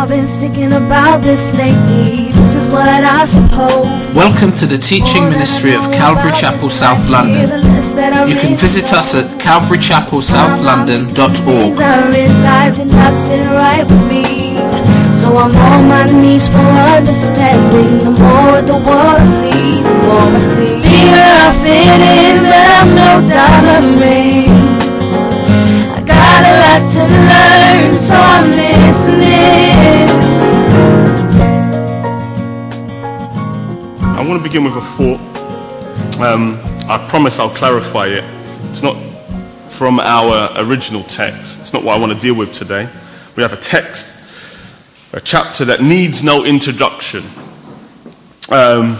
I've been thinking about this lately. This is what I suppose. Welcome to the teaching ministry of Calvary Chapel South London. You can visit us at calvarychapelsouth.london.org. Things I realize not sitting right with me. So I'm on my knees for understanding. The more the world I see, the more I see. Here I fit in, but I'm no diamond ring. I got a lot to learn, so I'm listening. I want to begin with a thought. Um, I promise I'll clarify it. It's not from our original text. It's not what I want to deal with today. We have a text, a chapter that needs no introduction. Um,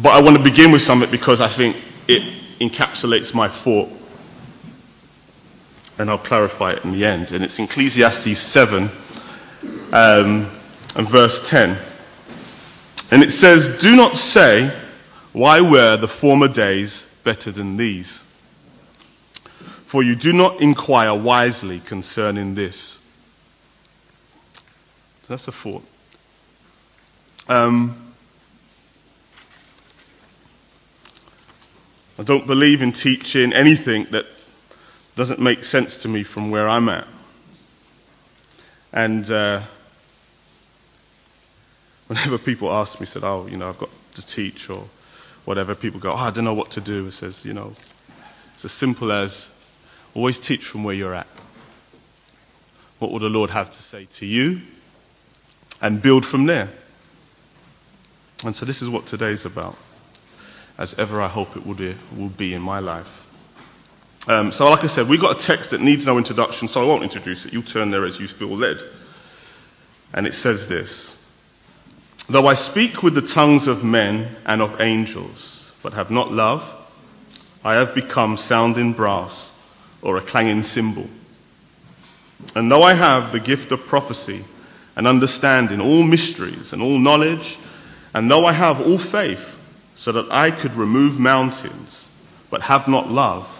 but I want to begin with something because I think it encapsulates my thought. And I'll clarify it in the end. And it's Ecclesiastes 7 um, and verse 10. And it says, Do not say, Why were the former days better than these? For you do not inquire wisely concerning this. So that's a thought. Um, I don't believe in teaching anything that doesn't make sense to me from where I'm at. And uh, whenever people ask me, said, "Oh, you know, I've got to teach or whatever," people go, "Oh, I don't know what to do." It says, you know, it's as simple as always teach from where you're at. What will the Lord have to say to you? And build from there. And so this is what today's about, as ever I hope it will, will be in my life. Um, so, like I said, we've got a text that needs no introduction, so I won't introduce it. You'll turn there as you feel led. And it says this Though I speak with the tongues of men and of angels, but have not love, I have become sounding brass or a clanging cymbal. And though I have the gift of prophecy and understanding all mysteries and all knowledge, and though I have all faith so that I could remove mountains, but have not love,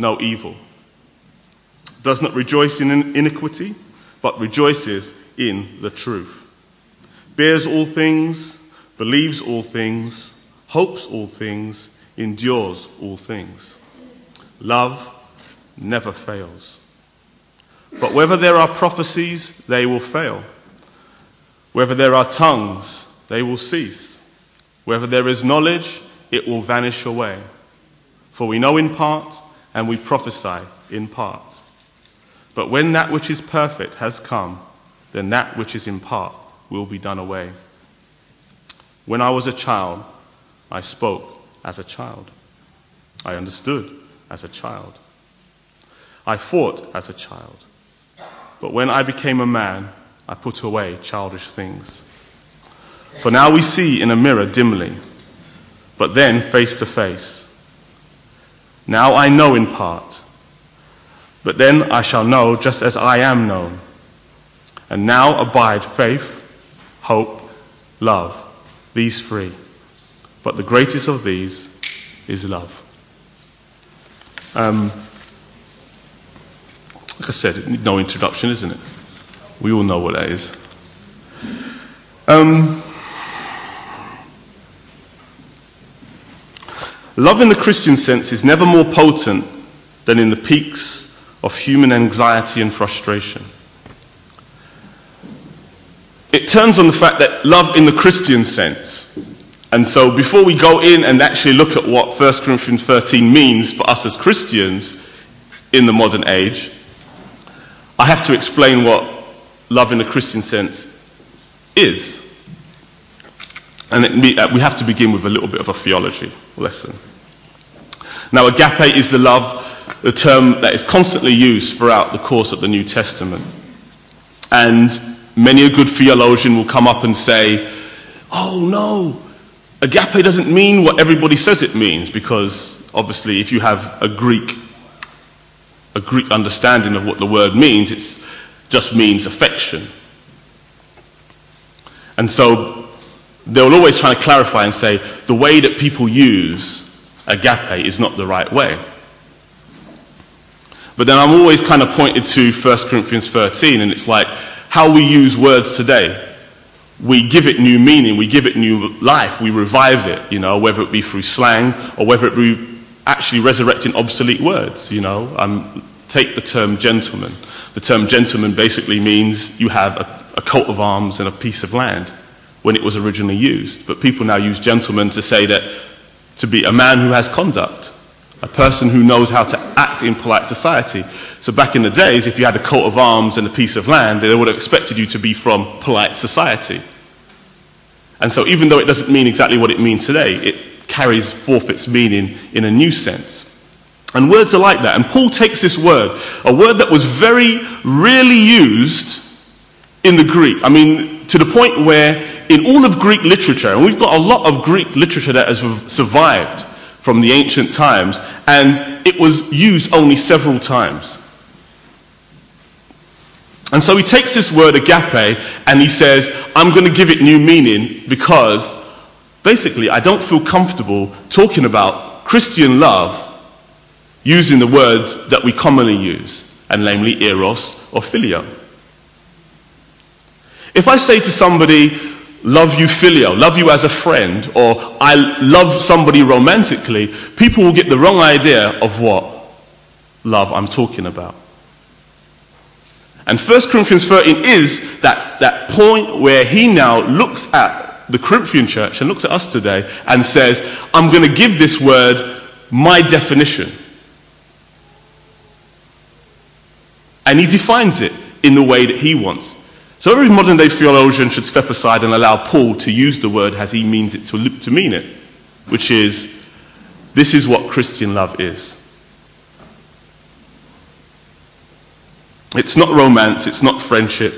no evil, does not rejoice in iniquity, but rejoices in the truth, bears all things, believes all things, hopes all things, endures all things. Love never fails. But whether there are prophecies, they will fail. Whether there are tongues, they will cease. Whether there is knowledge, it will vanish away. For we know in part, and we prophesy in part. But when that which is perfect has come, then that which is in part will be done away. When I was a child, I spoke as a child. I understood as a child. I fought as a child. But when I became a man, I put away childish things. For now we see in a mirror dimly, but then face to face. Now I know in part, but then I shall know just as I am known. And now abide faith, hope, love, these three. But the greatest of these is love. Um, like I said, no introduction, isn't it? We all know what that is. Um, love in the Christian sense is never more potent than in the peaks of human anxiety and frustration. It turns on the fact that love in the Christian sense. And so before we go in and actually look at what 1 Corinthians 13 means for us as Christians in the modern age, I have to explain what love in the Christian sense is. And it, uh, we have to begin with a little bit of a theology lesson. Now, agape is the love, the term that is constantly used throughout the course of the New Testament. And many a good theologian will come up and say, oh no, agape doesn't mean what everybody says it means, because obviously if you have a Greek, a Greek understanding of what the word means, it just means affection. And so they'll always try to clarify and say the way that people use agape is not the right way. But then I'm always kind of pointed to 1 Corinthians 13, and it's like how we use words today. We give it new meaning, we give it new life, we revive it, you know, whether it be through slang or whether it be actually resurrecting obsolete words, you know. Um, take the term gentleman. The term gentleman basically means you have a, a coat of arms and a piece of land when it was originally used. But people now use gentleman to say that to be a man who has conduct, a person who knows how to act in polite society. So back in the days, if you had a coat of arms and a piece of land, they would have expected you to be from polite society. And so even though it doesn't mean exactly what it means today, it carries forth its meaning in a new sense. And words are like that. And Paul takes this word, a word that was very rarely used in the Greek. I mean, to the point where in all of Greek literature, and we've got a lot of Greek literature that has survived from the ancient times, and it was used only several times. And so he takes this word agape and he says, I'm going to give it new meaning because basically I don't feel comfortable talking about Christian love using the words that we commonly use, and namely eros or phileo. If I say to somebody, love you phileo, love you as a friend, or I love somebody romantically, people will get the wrong idea of what love I'm talking about. And 1 Corinthians 13 is that, that point where he now looks at the Corinthian church and looks at us today and says, I'm going to give this word my definition. And he defines it in the way that he wants. So every modern day theologian should step aside and allow Paul to use the word as he means it to, to mean it, which is this is what Christian love is. It's not romance, it's not friendship,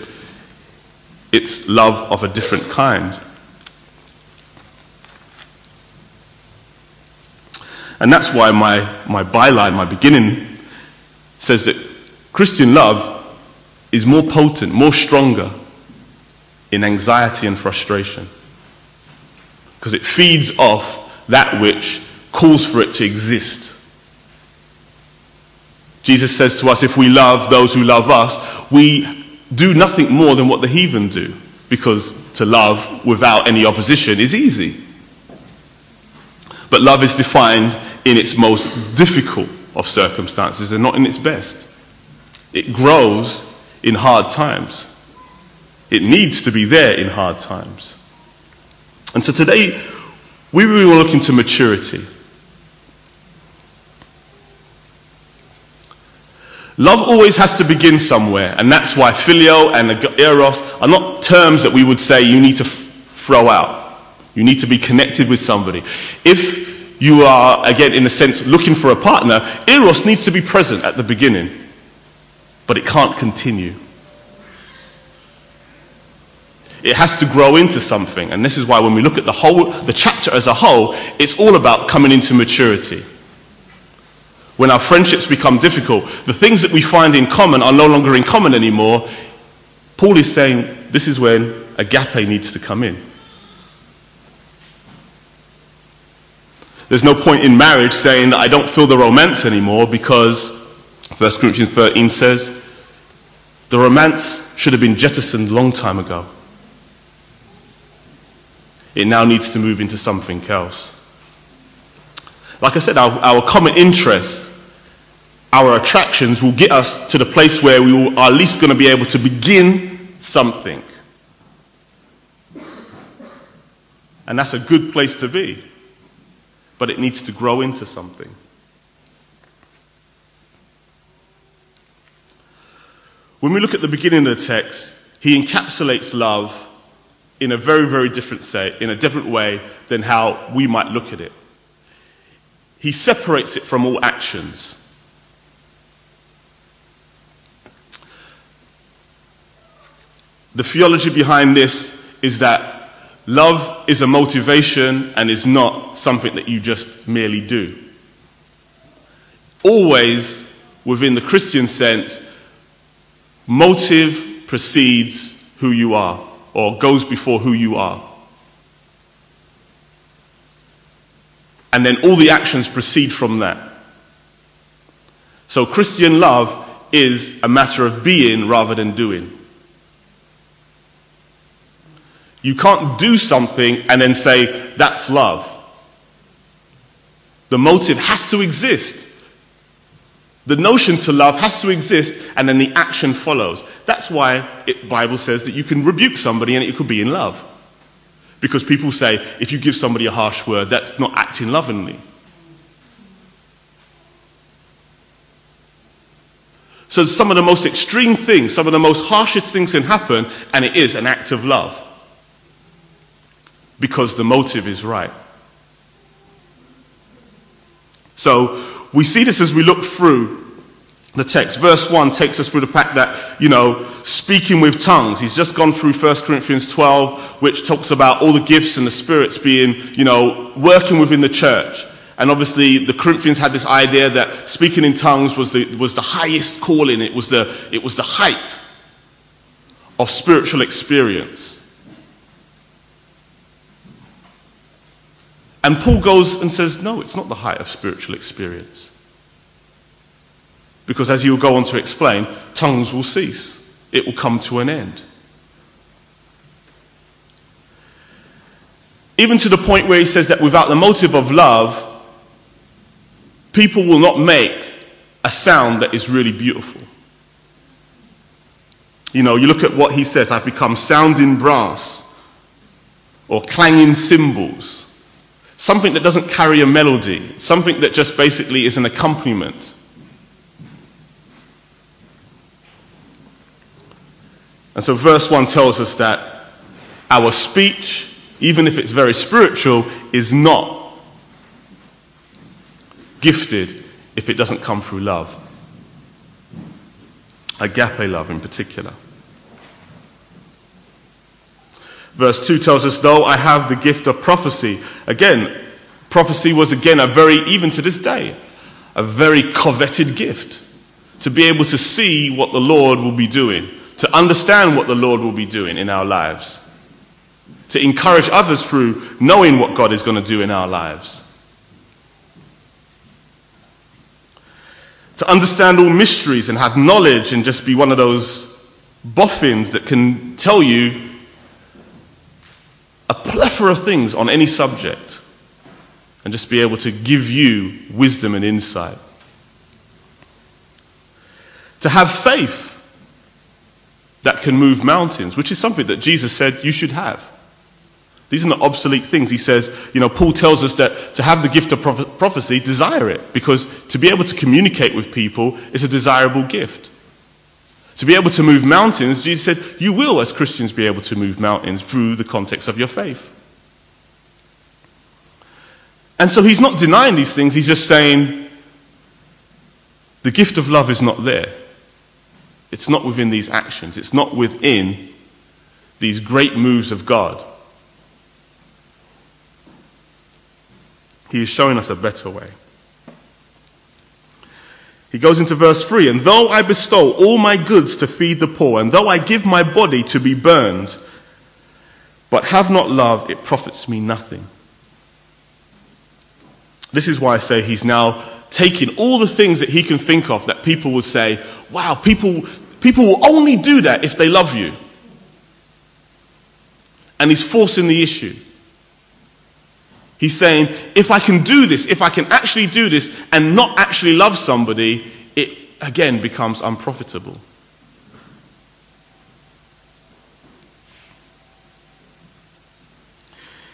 it's love of a different kind. And that's why my, my byline, my beginning, says that Christian love is more potent, more stronger in anxiety and frustration. Because it feeds off that which calls for it to exist. Jesus says to us, if we love those who love us, we do nothing more than what the heathen do. Because to love without any opposition is easy. But love is defined in its most difficult of circumstances and not in its best. It grows in hard times. It needs to be there in hard times. And so today, we really want to look into maturity. Love always has to begin somewhere, and that's why phileo and eros are not terms that we would say you need to f- throw out. You need to be connected with somebody. If you are, again, in a sense, looking for a partner, eros needs to be present at the beginning but it can't continue. It has to grow into something. And this is why when we look at the whole, the chapter as a whole, it's all about coming into maturity. When our friendships become difficult, the things that we find in common are no longer in common anymore. Paul is saying this is when agape needs to come in. There's no point in marriage saying that I don't feel the romance anymore because 1 Corinthians 13 says, the romance should have been jettisoned long time ago. It now needs to move into something else. Like I said, our, our common interests, our attractions will get us to the place where we will, are at least going to be able to begin something. And that's a good place to be. But it needs to grow into something. When we look at the beginning of the text, he encapsulates love in a very, very different say, in a different way than how we might look at it. He separates it from all actions. the theology behind this is that love is a motivation and is not something that you just merely do. Always, within the Christian sense, motive precedes who you are or goes before who you are. And then all the actions proceed from that. So Christian love is a matter of being rather than doing. You can't do something and then say, that's love. The motive has to exist. The notion to love has to exist and then the action follows. That's why the Bible says that you can rebuke somebody and it could be in love. Because people say if you give somebody a harsh word, that's not acting lovingly. So some of the most extreme things, some of the most harshest things can happen, and it is an act of love. Because the motive is right. So we see this as we look through the text. Verse 1 takes us through the fact that, you know, speaking with tongues. He's just gone through 1 Corinthians 12, which talks about all the gifts and the spirits being, you know, working within the church. And obviously, the Corinthians had this idea that speaking in tongues was the, was the highest calling, it was the, it was the height of spiritual experience. And Paul goes and says, no, it's not the height of spiritual experience. Because as he'll go on to explain, tongues will cease, it will come to an end. Even to the point where he says that without the motive of love, people will not make a sound that is really beautiful. You know, you look at what he says, I've become sounding brass or clanging cymbals. Something that doesn't carry a melody, something that just basically is an accompaniment. And so, verse 1 tells us that our speech, even if it's very spiritual, is not gifted if it doesn't come through love. Agape love in particular. Verse 2 tells us, though I have the gift of prophecy. Again, prophecy was again a very, even to this day, a very coveted gift. To be able to see what the Lord will be doing to understand what the Lord will be doing in our lives, to encourage others through knowing what God is going to do in our lives, to understand all mysteries and have knowledge and just be one of those boffins that can tell you plethora of things on any subject and just be able to give you wisdom and insight. To have faith that can move mountains, which is something that Jesus said you should have. These are not obsolete things. He says, you know, Paul tells us that to have the gift of prophecy, desire it, because to be able to communicate with people is a desirable gift. To be able to move mountains, Jesus said, you will, as Christians, be able to move mountains through the context of your faith. And so he's not denying these things, he's just saying the gift of love is not there. It's not within these actions, it's not within these great moves of God. He is showing us a better way. He goes into verse 3 And though I bestow all my goods to feed the poor, and though I give my body to be burned, but have not love, it profits me nothing. This is why I say he's now taking all the things that he can think of that people would say, wow, people, people will only do that if they love you. And he's forcing the issue. He's saying, if I can do this, if I can actually do this and not actually love somebody, it again becomes unprofitable.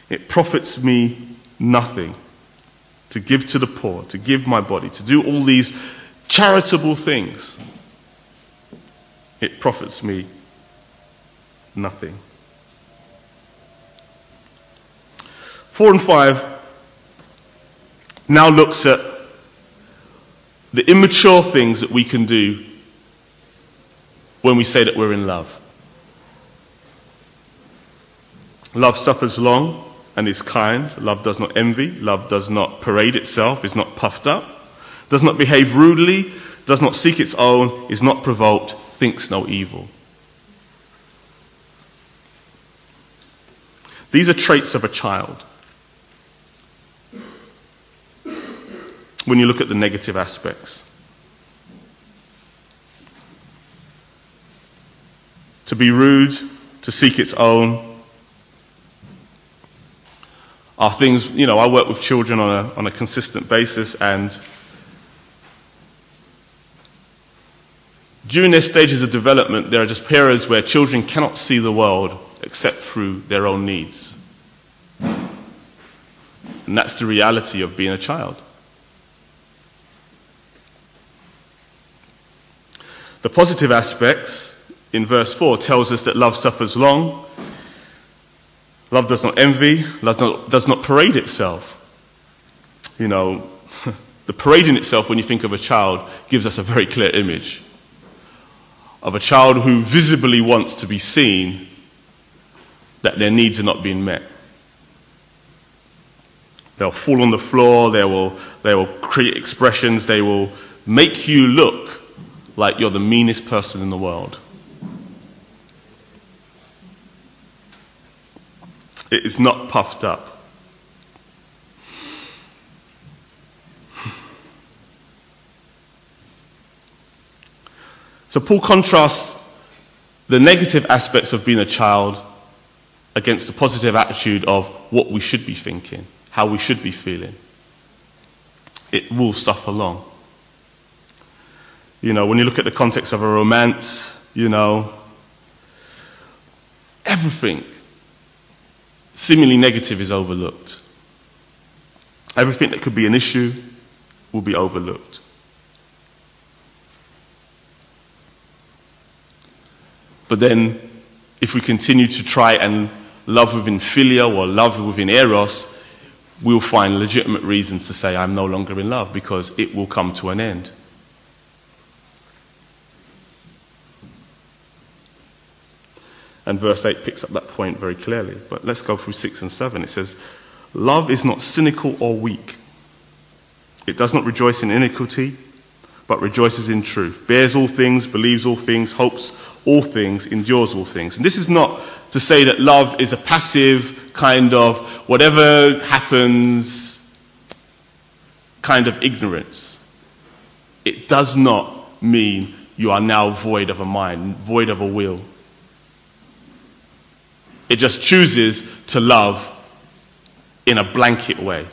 It profits me nothing to give to the poor, to give my body, to do all these charitable things, it profits me nothing. Four and five now looks at the immature things that we can do when we say that we're in love. Love suffers long and is kind. Love does not envy. Love does not parade itself, is not puffed up, does not behave rudely, does not seek its own, is not provoked, thinks no evil. These are traits of a child. When you look at the negative aspects, to be rude, to seek its own, are things, you know, I work with children on a, on a consistent basis, and during their stages of development, there are just periods where children cannot see the world except through their own needs. And that's the reality of being a child. The positive aspects in verse 4 tells us that love suffers long, love does not envy, love does not, parade itself. You know, the parading itself, when you think of a child, gives us a very clear image of a child who visibly wants to be seen that their needs are not being met. They'll fall on the floor, they will, they will create expressions, they will make you look like you're the meanest person in the world. It is not puffed up. So Paul contrasts the negative aspects of being a child against the positive attitude of what we should be thinking, how we should be feeling. It will suffer long. You know, when you look at the context of a romance, you know, everything seemingly negative is overlooked. Everything that could be an issue will be overlooked. But then, if we continue to try and love within philia or love within eros, we'll find legitimate reasons to say, I'm no longer in love because it will come to an end. And verse 8 picks up that point very clearly. But let's go through 6 and 7. It says, Love is not cynical or weak. It does not rejoice in iniquity, but rejoices in truth, bears all things, believes all things, hopes all things, endures all things. And this is not to say that love is a passive kind of whatever happens kind of ignorance. It does not mean you are now void of a mind, void of a will. It just chooses to love in a blanket way,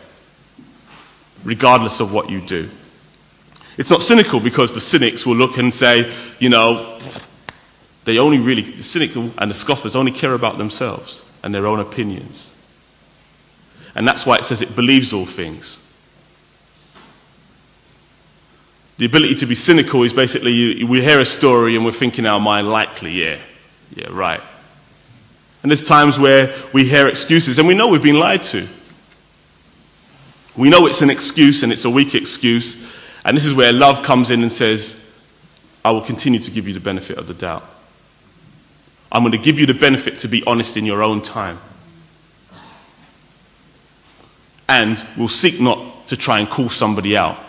regardless of what you do. It's not cynical because the cynics will look and say, you know, they only really, the cynical and the scoffers only care about themselves and their own opinions. And that's why it says it believes all things. The ability to be cynical is basically you, we hear a story and we're thinking in our mind, likely, yeah, yeah, right. And there's times where we hear excuses and we know we've been lied to. We know it's an excuse and it's a weak excuse. And this is where love comes in and says, I will continue to give you the benefit of the doubt. I'm going to give you the benefit to be honest in your own time. And we'll seek not to try and call somebody out.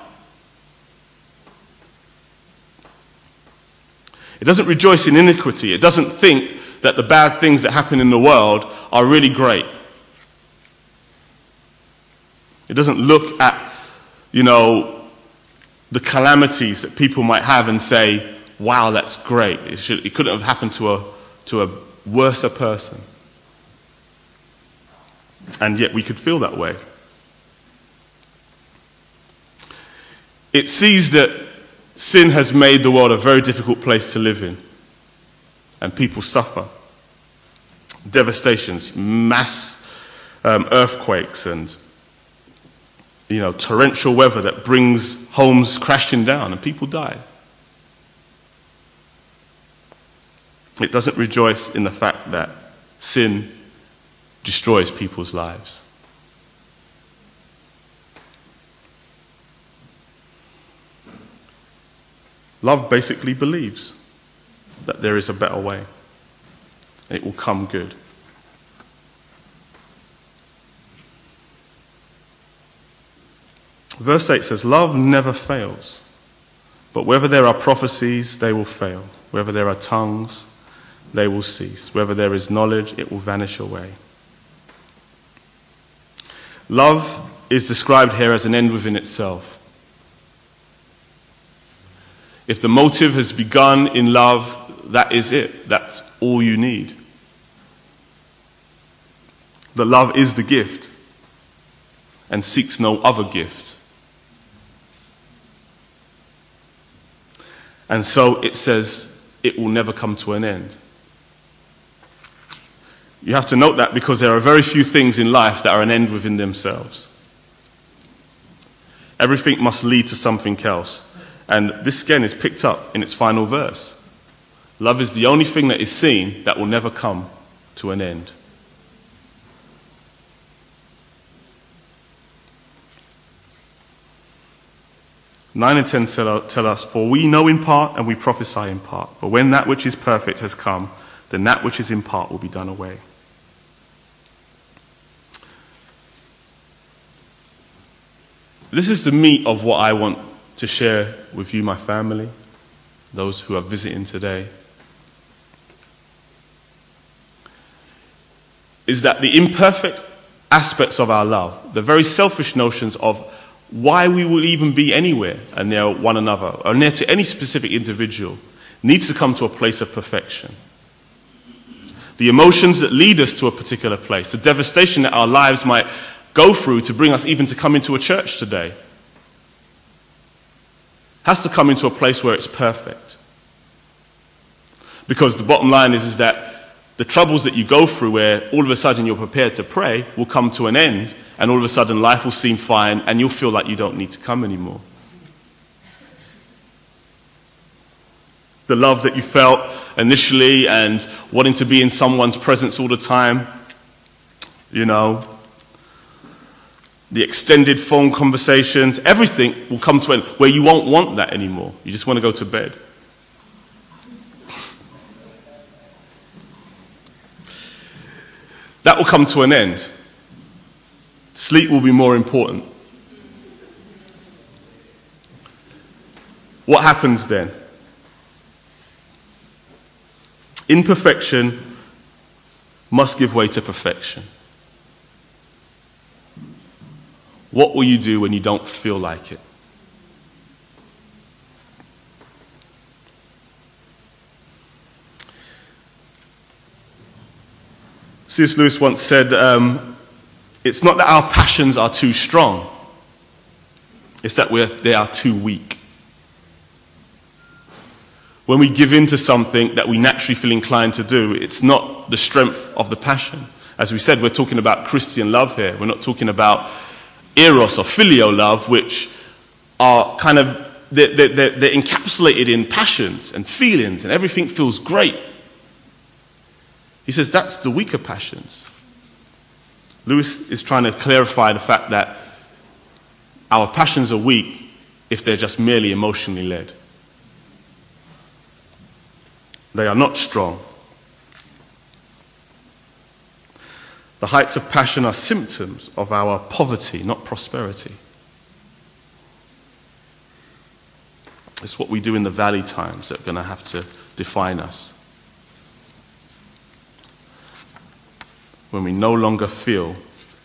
It doesn't rejoice in iniquity. It doesn't think that the bad things that happen in the world are really great. It doesn't look at, you know, the calamities that people might have and say, wow, that's great. It, should, it couldn't have happened to a, to a worser person. And yet we could feel that way. It sees that sin has made the world a very difficult place to live in and people suffer. Devastations, mass um, earthquakes, and you know, torrential weather that brings homes crashing down and people die. It doesn't rejoice in the fact that sin destroys people's lives. Love basically believes that there is a better way. It will come good. Verse 8 says, Love never fails, but whether there are prophecies, they will fail. Whether there are tongues, they will cease. Whether there is knowledge, it will vanish away. Love is described here as an end within itself. If the motive has begun in love, that is it. That's all you need. The love is the gift and seeks no other gift. And so it says it will never come to an end. You have to note that because there are very few things in life that are an end within themselves. Everything must lead to something else. And this again is picked up in its final verse. Love is the only thing that is seen that will never come to an end. Nine and ten tell us, For we know in part and we prophesy in part. But when that which is perfect has come, then that which is in part will be done away. This is the meat of what I want to share with you, my family, those who are visiting today. Is that the imperfect aspects of our love, the very selfish notions of why we will even be anywhere and near one another or near to any specific individual, needs to come to a place of perfection. The emotions that lead us to a particular place, the devastation that our lives might go through to bring us even to come into a church today has to come into a place where it's perfect. Because the bottom line is, is that the troubles that you go through, where all of a sudden you're prepared to pray, will come to an end, and all of a sudden life will seem fine, and you'll feel like you don't need to come anymore. The love that you felt initially and wanting to be in someone's presence all the time, you know, the extended phone conversations, everything will come to an end where you won't want that anymore. You just want to go to bed. That will come to an end. Sleep will be more important. What happens then? Imperfection must give way to perfection. What will you do when you don't feel like it? C.S. Lewis once said, um, It's not that our passions are too strong, it's that they are too weak. When we give in to something that we naturally feel inclined to do, it's not the strength of the passion. As we said, we're talking about Christian love here. We're not talking about eros or filial love, which are kind of they're, they're, they're, encapsulated in passions and feelings, and everything feels great. He says that's the weaker passions. Lewis is trying to clarify the fact that our passions are weak if they're just merely emotionally led. They are not strong. The heights of passion are symptoms of our poverty, not prosperity. It's what we do in the valley times that are going to have to define us. When we no longer feel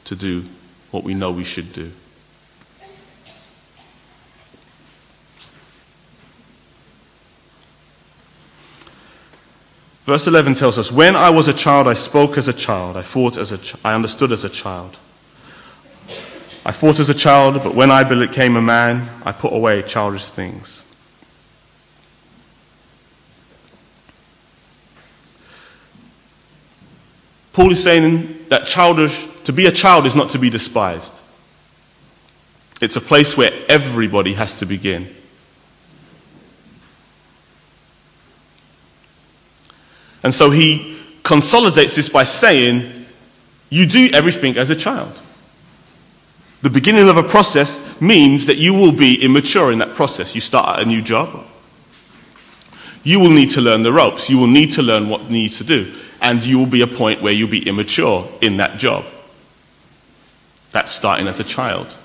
to do what we know we should do. Verse 11 tells us, When I was a child, I spoke as a child, I thought as a ch- I understood as a child. I thought as a child, but when I became a man, I put away childish things. Paul is saying that childish, to be a child is not to be despised. It's a place where everybody has to begin. And so he consolidates this by saying, You do everything as a child. The beginning of a process means that you will be immature in that process. You start a new job. You will need to learn the ropes. You will need to learn what needs to do and you will be a point where you'll be immature in that job. That's starting as a child.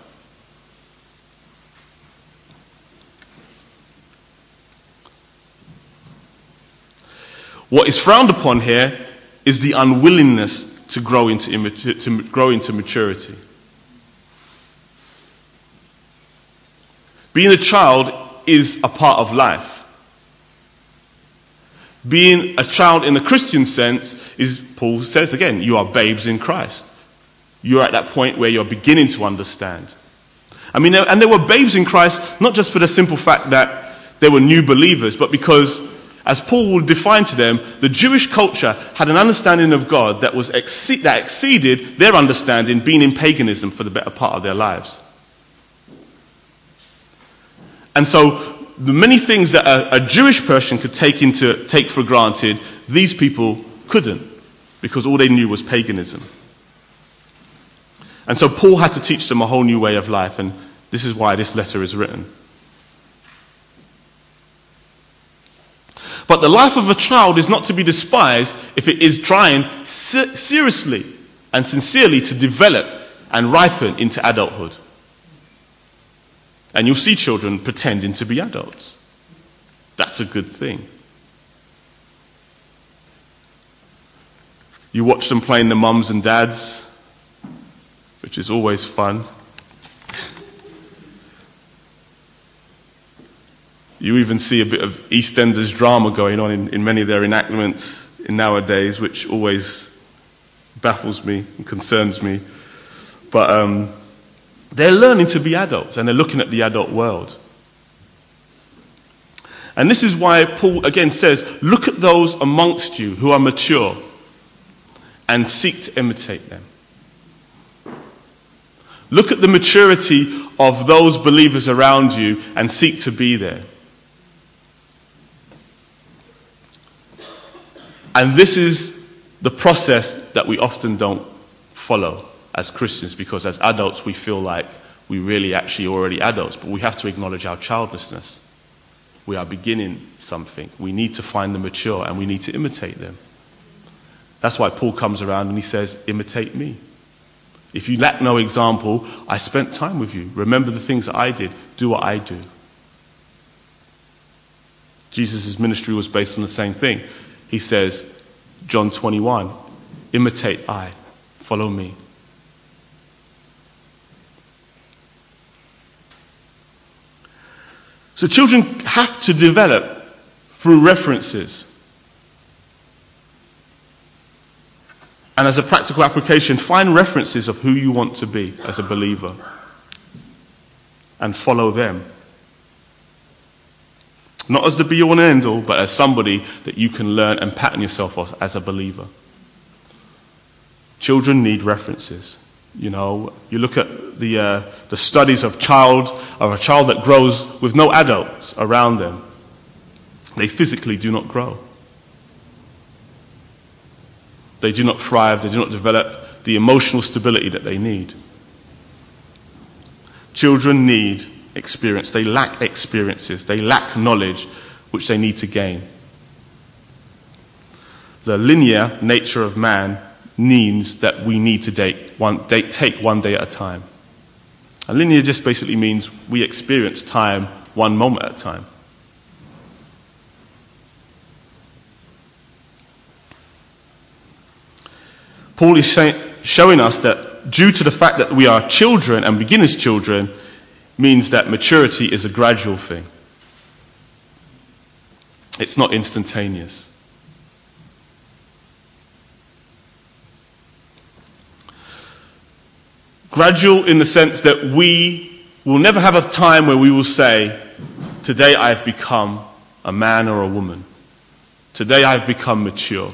What is frowned upon here is the unwillingness to grow into, immat- to grow into maturity. Being a child is a part of life. Being a child in the Christian sense is, Paul says again, you are babes in Christ. You're at that point where you're beginning to understand. I mean, and they were babes in Christ, not just for the simple fact that they were new believers, but because, as Paul will define to them, the Jewish culture had an understanding of God that, was exceed, that exceeded their understanding being in paganism for the better part of their lives. And so the many things that a, a, Jewish person could take, into, take for granted, these people couldn't, because all they knew was paganism. And so Paul had to teach them a whole new way of life, and this is why this letter is written. But the life of a child is not to be despised if it is trying seriously and sincerely to develop and ripen into adulthood. And you'll see children pretending to be adults. That's a good thing. You watch them playing the mums and dads, which is always fun. You even see a bit of EastEnders drama going on in, in many of their enactments nowadays, which always baffles me and concerns me. But um, they're learning to be adults and they're looking at the adult world. And this is why Paul again says, Look at those amongst you who are mature and seek to imitate them. Look at the maturity of those believers around you and seek to be there. And this is the process that we often don't follow as Christians because as adults we feel like we really actually already adults, but we have to acknowledge our childlessness. We are beginning something. We need to find the mature and we need to imitate them. That's why Paul comes around and he says, Imitate me. If you lack no example, I spent time with you. Remember the things that I did. Do what I do. Jesus' ministry was based on the same thing. He says, John 21, imitate I, follow me. So children have to develop through references. And as a practical application, find references of who you want to be as a believer and follow them. Not as the be all and end all, but as somebody that you can learn and pattern yourself off as a believer. Children need references. You know, you look at the, uh, the studies of child of a child that grows with no adults around them. They physically do not grow. They do not thrive. They do not develop the emotional stability that they need. Children need experience. They lack experiences. They lack knowledge which they need to gain. The linear nature of man means that we need to date one, date, take one day at a time. And linear just basically means we experience time one moment at a time. Paul is showing us that due to the fact that we are children and beginners' children, means that maturity is a gradual thing. It's not instantaneous. Gradual in the sense that we will never have a time where we will say, Today I have become a man or a woman. Today I have become mature.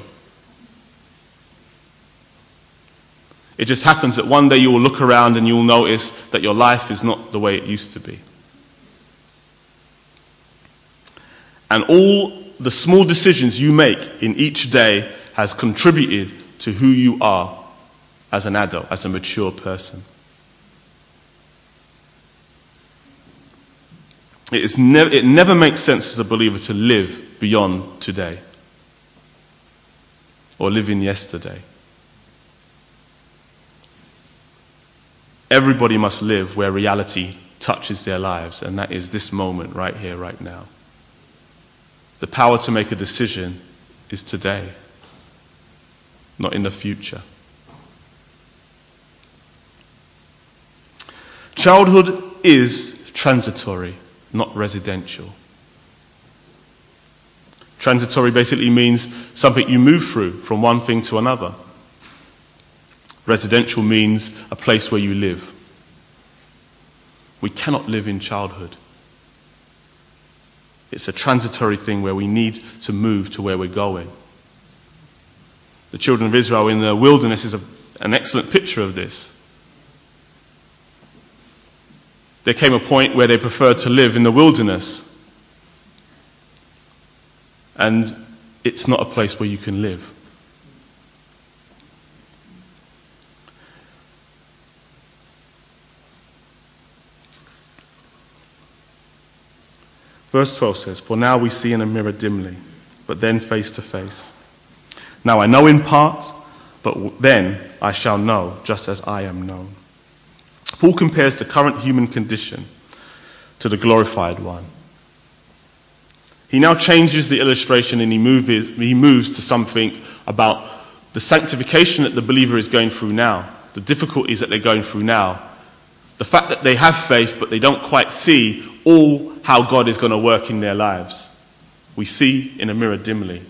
It just happens that one day you will look around and you will notice that your life is not the way it used to be. And all the small decisions you make in each day has contributed to who you are as an adult, as a mature person. It, is it never makes sense as a believer to live beyond today or live in yesterday. Everybody must live where reality touches their lives, and that is this moment right here, right now. The power to make a decision is today, not in the future. Childhood is transitory, not residential. Transitory basically means something you move through from one thing to another. Residential means a place where you live. We cannot live in childhood. It's a transitory thing where we need to move to where we're going. The children of Israel in the wilderness is a, an excellent picture of this. There came a point where they preferred to live in the wilderness. And it's not a place where you can live. Verse 12 says, For now we see in a mirror dimly, but then face to face. Now I know in part, but then I shall know, just as I am known. Paul compares the current human condition to the glorified one. He now changes the illustration and he moves, he moves to something about the sanctification that the believer is going through now, the difficulties that they're going through now, the fact that they have faith but they don't quite see all how God is going to work in their lives. We see in a mirror dimly.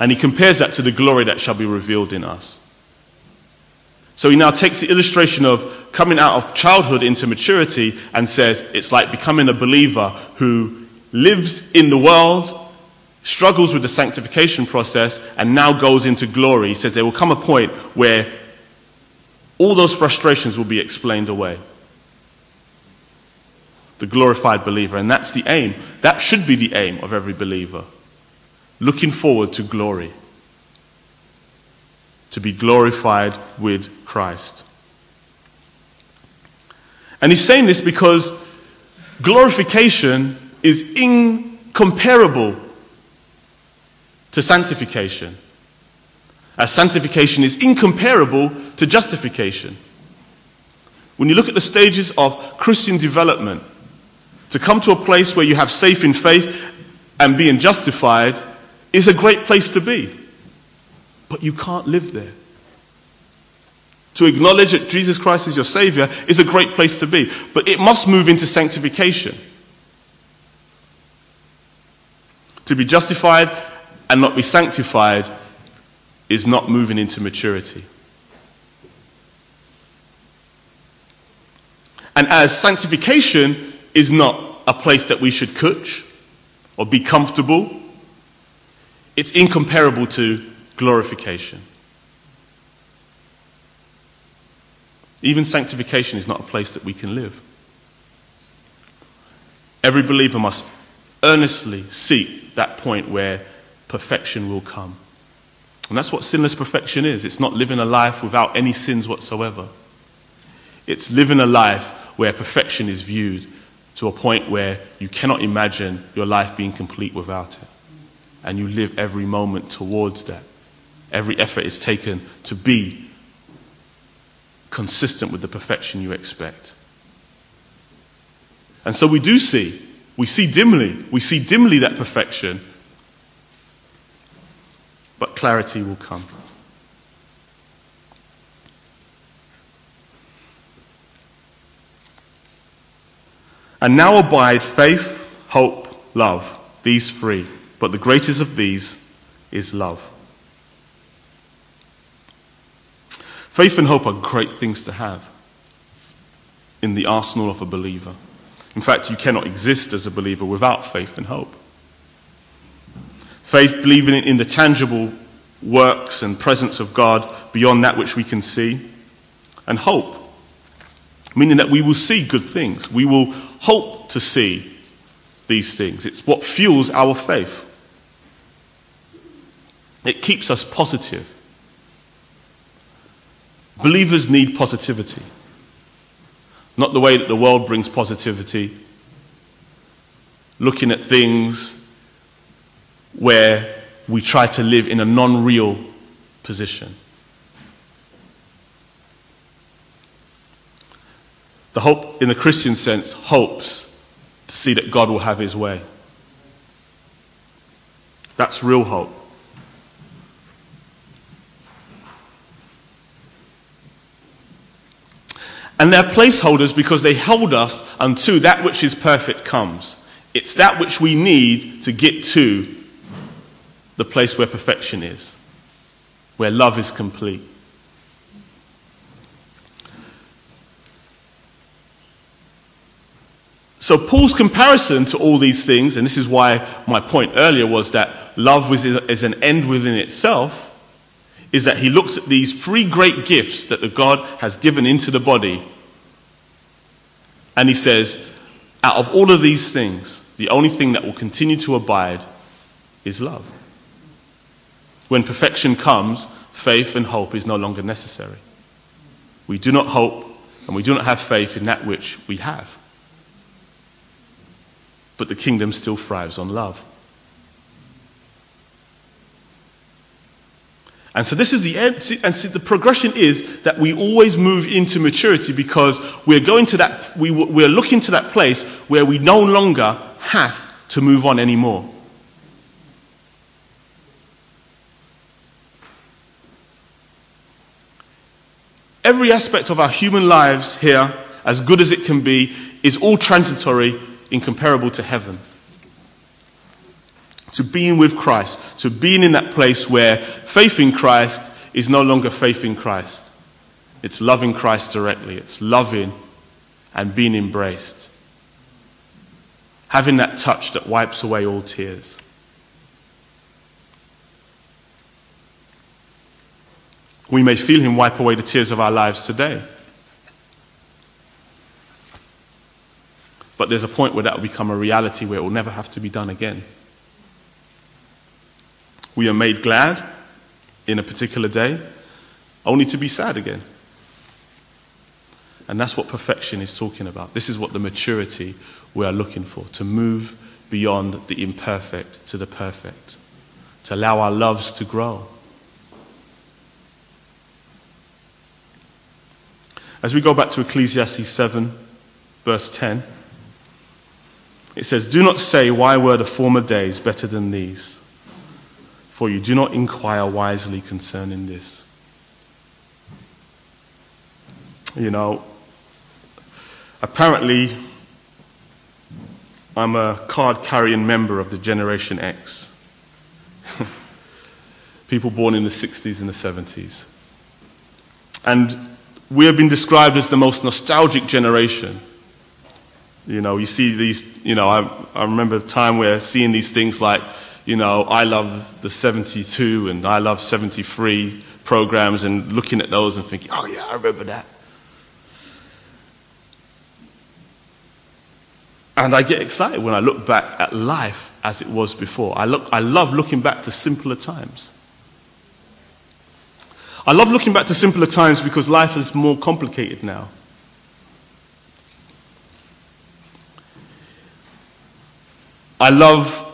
And he compares that to the glory that shall be revealed in us. So he now takes the illustration of coming out of childhood into maturity and says it's like becoming a believer who lives in the world, struggles with the sanctification process, and now goes into glory. He says there will come a point where all those frustrations will be explained away the glorified believer. And that's the aim. That should be the aim of every believer. Looking forward to glory. To be glorified with Christ. And he's saying this because glorification is incomparable to sanctification. As sanctification is incomparable to justification. When you look at the stages of Christian development, to come to a place where you have safe in faith and being justified is a great place to be. But you can't live there. To acknowledge that Jesus Christ is your Savior is a great place to be. But it must move into sanctification. To be justified and not be sanctified is not moving into maturity. And as sanctification is not a place that we should coach or be comfortable. It's incomparable to glorification. Even sanctification is not a place that we can live. Every believer must earnestly seek that point where perfection will come. And that's what sinless perfection is. It's not living a life without any sins whatsoever. It's living a life where perfection is viewed to a point where you cannot imagine your life being complete without it. And you live every moment towards that. Every effort is taken to be consistent with the perfection you expect. And so we do see, we see dimly, we see dimly that perfection, but clarity will come. And now abide faith, hope, love, these three. But the greatest of these is love. Faith and hope are great things to have in the arsenal of a believer. In fact, you cannot exist as a believer without faith and hope. Faith, believing in the tangible works and presence of God beyond that which we can see. And hope, meaning that we will see good things. We will hope to see these things. It's what fuels our faith. It keeps us positive. Believers need positivity. Not the way that the world brings positivity, looking at things where we try to live in a non real position. The hope, in the Christian sense, hopes to see that God will have his way. That's real hope. And they're placeholders because they hold us until that which is perfect comes. It's that which we need to get to the place where perfection is, where love is complete. So, Paul's comparison to all these things, and this is why my point earlier was that love is an end within itself, is that he looks at these three great gifts that the God has given into the body, and he says, out of all of these things, the only thing that will continue to abide is love. When perfection comes, faith and hope is no longer necessary. We do not hope and we do not have faith in that which we have but the kingdom still thrives on love. And so this is the end. And see, the progression is that we always move into maturity because we're going to that, we, we're looking to that place where we no longer have to move on anymore. Every aspect of our human lives here, as good as it can be, is all transitory incomparable to heaven. To being with Christ, to being in that place where faith in Christ is no longer faith in Christ. It's loving Christ directly, it's loving and being embraced. Having that touch that wipes away all tears. We may feel Him wipe away the tears of our lives today. But there's a point where that will become a reality where it will never have to be done again. We are made glad in a particular day, only to be sad again. And that's what perfection is talking about. This is what the maturity we are looking for to move beyond the imperfect to the perfect, to allow our loves to grow. As we go back to Ecclesiastes 7, verse 10. It says, Do not say, Why were the former days better than these? For you do not inquire wisely concerning this. You know, apparently, I'm a card carrying member of the Generation X. People born in the 60s and the 70s. And we have been described as the most nostalgic generation. You know, you see these, you know, I, I remember the time where seeing these things like, you know, I love the 72 and I love 73 programs and looking at those and thinking, oh yeah, I remember that. And I get excited when I look back at life as it was before. I, look, I love looking back to simpler times. I love looking back to simpler times because life is more complicated now. I love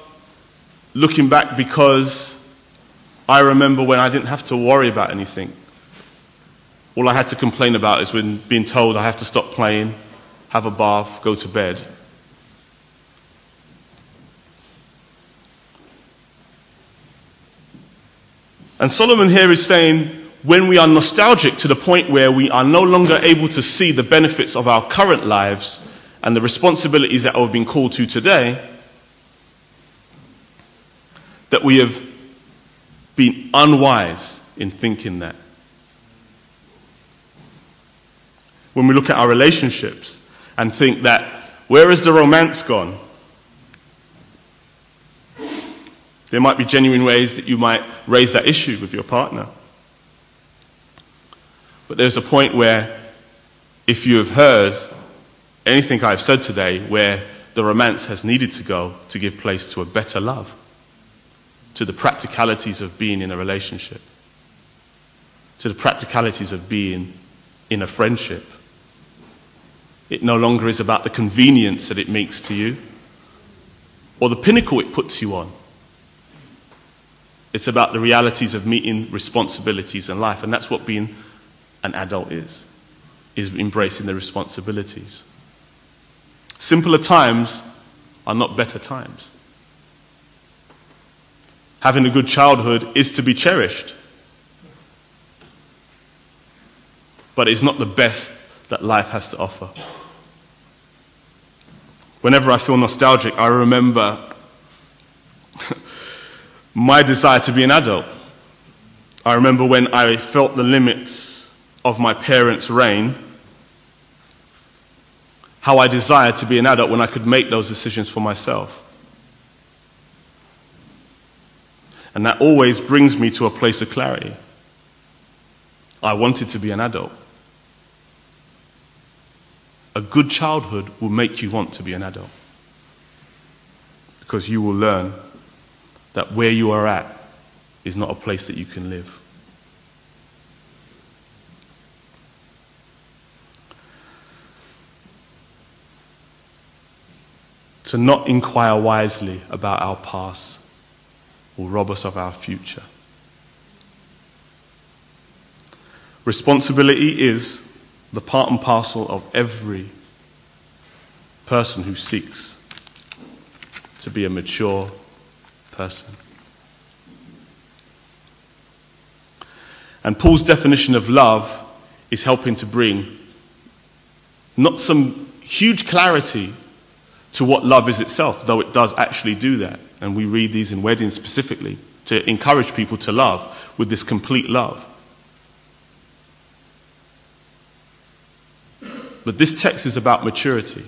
looking back because I remember when I didn't have to worry about anything. All I had to complain about is when being told I have to stop playing, have a bath, go to bed. And Solomon here is saying when we are nostalgic to the point where we are no longer able to see the benefits of our current lives and the responsibilities that we've been called to today, that we have been unwise in thinking that. When we look at our relationships and think that, where has the romance gone? There might be genuine ways that you might raise that issue with your partner. But there's a point where, if you have heard anything I've said today, where the romance has needed to go to give place to a better love to the practicalities of being in a relationship, to the practicalities of being in a friendship. It no longer is about the convenience that it makes to you or the pinnacle it puts you on. It's about the realities of meeting responsibilities in life, and that's what being an adult is, is embracing the responsibilities. Simpler times are not better times. Having a good childhood is to be cherished. But it's not the best that life has to offer. Whenever I feel nostalgic, I remember my desire to be an adult. I remember when I felt the limits of my parents' reign, how I desired to be an adult when I could make those decisions for myself. And that always brings me to a place of clarity. I wanted to be an adult. A good childhood will make you want to be an adult. Because you will learn that where you are at is not a place that you can live. To not inquire wisely about our past will rob us of our future. Responsibility is the part and parcel of every person who seeks to be a mature person. And Paul's definition of love is helping to bring not some huge clarity to what love is itself, though it does actually do that. And we read these in weddings specifically to encourage people to love with this complete love. But this text is about maturity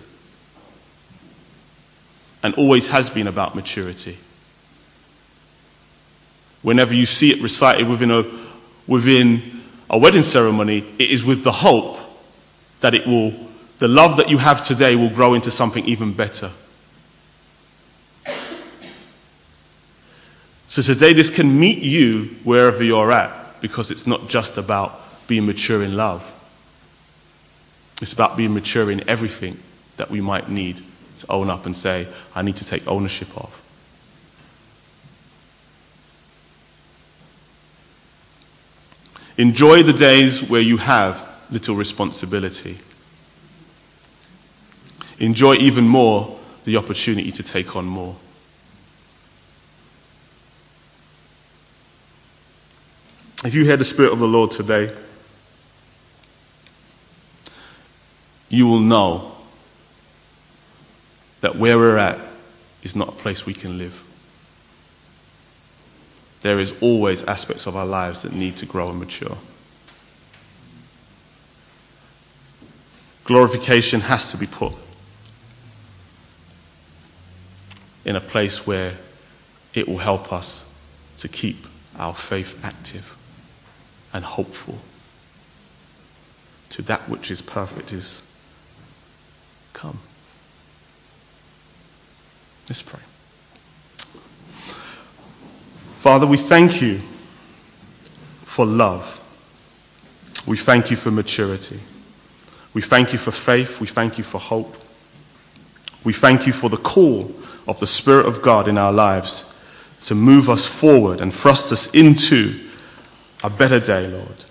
and always has been about maturity. Whenever you see it recited within a, within a wedding ceremony, it is with the hope that it will, the love that you have today will grow into something even better. So today, this can meet you wherever you're at because it's not just about being mature in love. It's about being mature in everything that we might need to own up and say, I need to take ownership of. Enjoy the days where you have little responsibility. Enjoy even more the opportunity to take on more. If you hear the Spirit of the Lord today, you will know that where we're at is not a place we can live. There is always aspects of our lives that need to grow and mature. Glorification has to be put in a place where it will help us to keep our faith active and hopeful to that which is perfect is come. Let's pray. Father, we thank you for love. We thank you for maturity. We thank you for faith. We thank you for hope. We thank you for the call of the Spirit of God in our lives to move us forward and thrust us into a better day, Lord.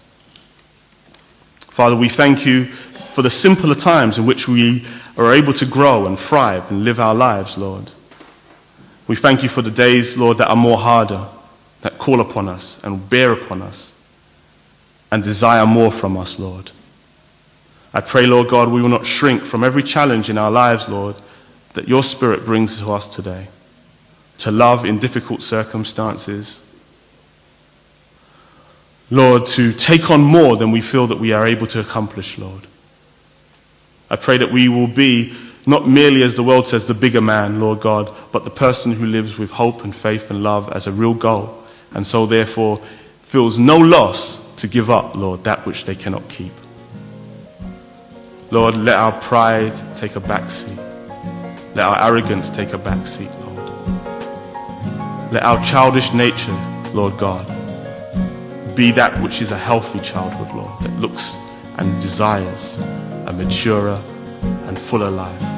Father, we thank you for the simpler times in which we are able to grow and thrive and live our lives, Lord. We thank you for the days, Lord, that are more harder, that call upon us and bear upon us and desire more from us, Lord. I pray, Lord God, we will not shrink from every challenge in our lives, Lord, that your Spirit brings to us today. To love in difficult circumstances. Lord, to take on more than we feel that we are able to accomplish, Lord. I pray that we will be not merely, as the world says, the bigger man, Lord God, but the person who lives with hope and faith and love as a real goal, and so therefore feels no loss to give up, Lord, that which they cannot keep. Lord, let our pride take a back seat. Let our arrogance take a back seat, Lord. Let our childish nature, Lord God, be that which is a healthy childhood, Lord, that looks and desires a maturer and fuller life.